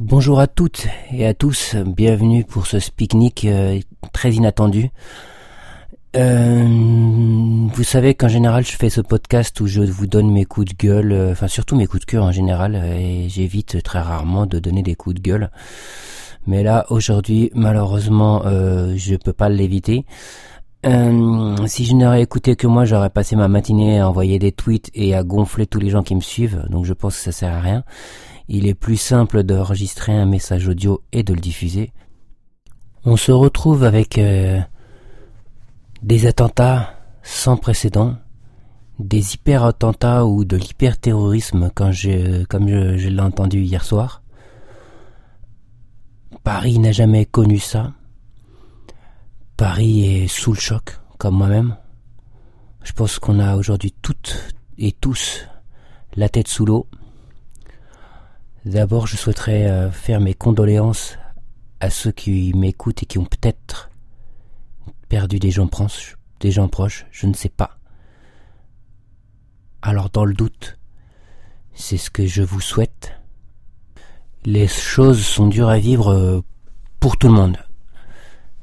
Bonjour à toutes et à tous, bienvenue pour ce pique-nique euh, très inattendu. Euh, vous savez qu'en général je fais ce podcast où je vous donne mes coups de gueule, euh, enfin surtout mes coups de cœur en général, et j'évite très rarement de donner des coups de gueule. Mais là aujourd'hui malheureusement je peux pas l'éviter. si je n'aurais écouté que moi, j'aurais passé ma matinée à envoyer des tweets et à gonfler tous les gens qui me suivent, donc je pense que ça sert à rien il est plus simple d'enregistrer un message audio et de le diffuser. On se retrouve avec euh, des attentats sans précédent, des hyper-attentats ou de l'hyper-terrorisme comme je, je l'ai entendu hier soir. Paris n'a jamais connu ça. Paris est sous le choc, comme moi-même. Je pense qu'on a aujourd'hui toutes et tous la tête sous l'eau. D'abord, je souhaiterais euh, faire mes condoléances à ceux qui m'écoutent et qui ont peut-être perdu des gens proches, des gens proches, je ne sais pas. Alors dans le doute, c'est ce que je vous souhaite. Les choses sont dures à vivre euh, pour tout le monde.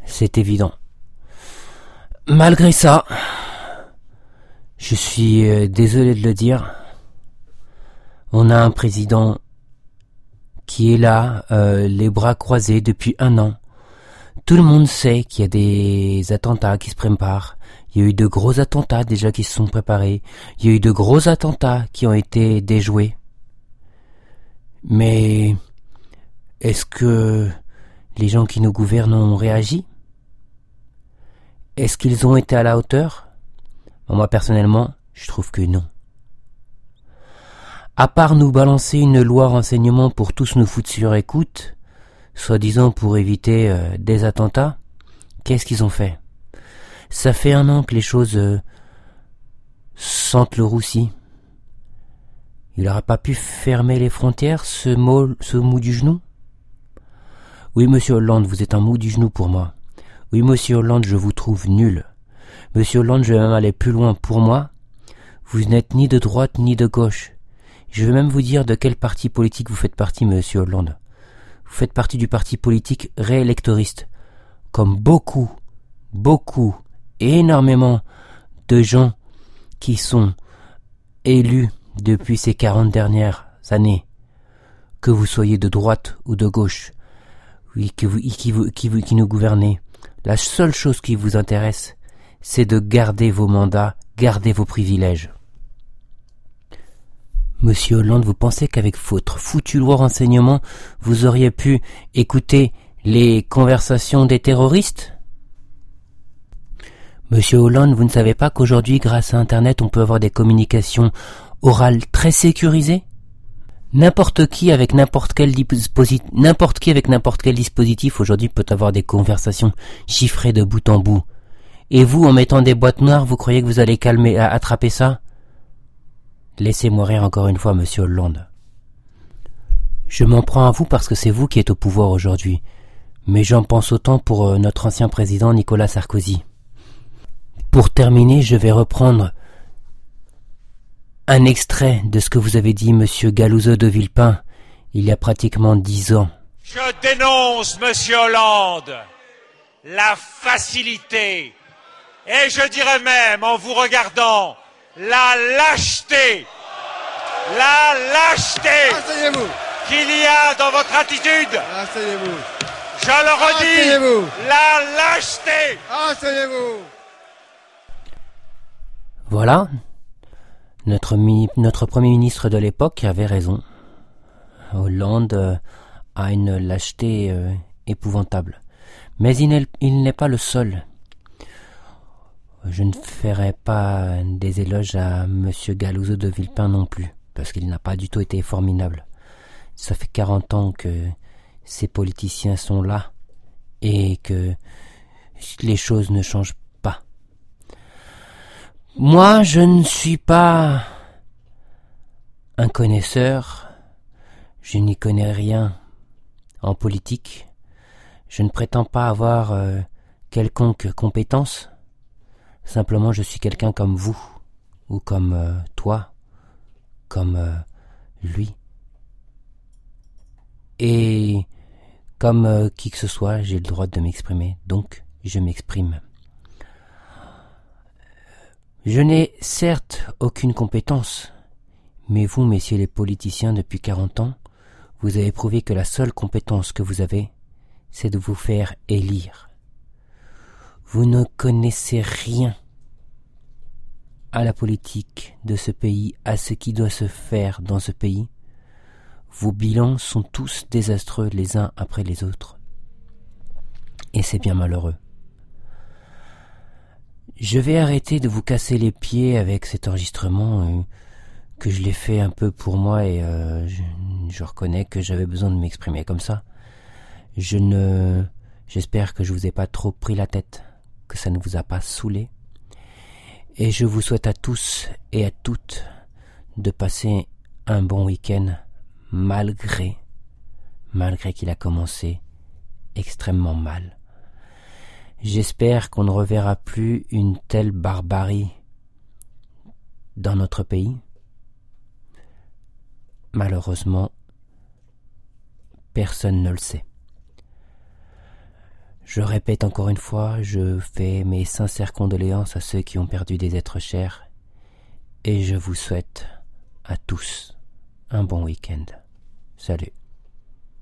C'est évident. Malgré ça, je suis euh, désolé de le dire, on a un président qui est là, euh, les bras croisés depuis un an. Tout le monde sait qu'il y a des attentats qui se préparent. Il y a eu de gros attentats déjà qui se sont préparés. Il y a eu de gros attentats qui ont été déjoués. Mais est-ce que les gens qui nous gouvernent ont réagi? Est-ce qu'ils ont été à la hauteur? Moi personnellement, je trouve que non. À part nous balancer une loi renseignement pour tous nous foutre sur écoute, soi-disant pour éviter euh, des attentats, qu'est-ce qu'ils ont fait? Ça fait un an que les choses euh, sentent le roussi. Il n'aura pas pu fermer les frontières, ce mot, ce mou du genou? Oui, monsieur Hollande, vous êtes un mou du genou pour moi. Oui, monsieur Hollande, je vous trouve nul. Monsieur Hollande, je vais même aller plus loin. Pour moi, vous n'êtes ni de droite ni de gauche. Je vais même vous dire de quel parti politique vous faites partie, monsieur Hollande. Vous faites partie du parti politique réélectoriste. Comme beaucoup, beaucoup, énormément de gens qui sont élus depuis ces quarante dernières années, que vous soyez de droite ou de gauche, oui, qui, vous, qui, vous, qui nous gouvernez, la seule chose qui vous intéresse, c'est de garder vos mandats, garder vos privilèges. Monsieur Hollande, vous pensez qu'avec votre foutu loi renseignement, vous auriez pu écouter les conversations des terroristes? Monsieur Hollande, vous ne savez pas qu'aujourd'hui, grâce à Internet, on peut avoir des communications orales très sécurisées? N'importe qui avec n'importe quel dispositif, n'importe qui avec n'importe quel dispositif aujourd'hui peut avoir des conversations chiffrées de bout en bout. Et vous, en mettant des boîtes noires, vous croyez que vous allez calmer, attraper ça? Laissez-moi rire encore une fois, monsieur Hollande. Je m'en prends à vous parce que c'est vous qui êtes au pouvoir aujourd'hui, mais j'en pense autant pour euh, notre ancien président Nicolas Sarkozy. Pour terminer, je vais reprendre un extrait de ce que vous avez dit, monsieur Galouzeau de Villepin, il y a pratiquement dix ans. Je dénonce, monsieur Hollande, la facilité, et je dirais même, en vous regardant, la lâcheté, la lâcheté qu'il y a dans votre attitude. Je le redis, la lâcheté. Voilà, notre, notre Premier ministre de l'époque avait raison. Hollande euh, a une lâcheté euh, épouvantable. Mais il n'est pas le seul. Je ne ferai pas des éloges à Monsieur Galouzeau de Villepin non plus, parce qu'il n'a pas du tout été formidable. Ça fait quarante ans que ces politiciens sont là et que les choses ne changent pas. Moi, je ne suis pas un connaisseur, je n'y connais rien en politique, je ne prétends pas avoir euh, quelconque compétence, Simplement, je suis quelqu'un comme vous, ou comme euh, toi, comme euh, lui. Et Comme euh, qui que ce soit, j'ai le droit de m'exprimer, donc je m'exprime. Je n'ai certes aucune compétence, mais vous, messieurs les politiciens, depuis quarante ans, vous avez prouvé que la seule compétence que vous avez, c'est de vous faire élire. Vous ne connaissez rien à la politique de ce pays, à ce qui doit se faire dans ce pays. Vos bilans sont tous désastreux les uns après les autres. Et c'est bien malheureux. Je vais arrêter de vous casser les pieds avec cet enregistrement euh, que je l'ai fait un peu pour moi et euh, je, je, reconnais que j'avais besoin de m'exprimer comme ça. Je ne j'espère que je vous ai pas trop pris la tête, que ça ne vous a pas saoulé. Et je vous souhaite à tous et à toutes de passer un bon week-end malgré malgré qu'il a commencé extrêmement mal. J'espère qu'on ne reverra plus une telle barbarie dans notre pays. Malheureusement, personne ne le sait. Je répète encore une fois, je fais mes sincères condoléances à ceux qui ont perdu des êtres chers et je vous souhaite à tous un bon week-end. Salut.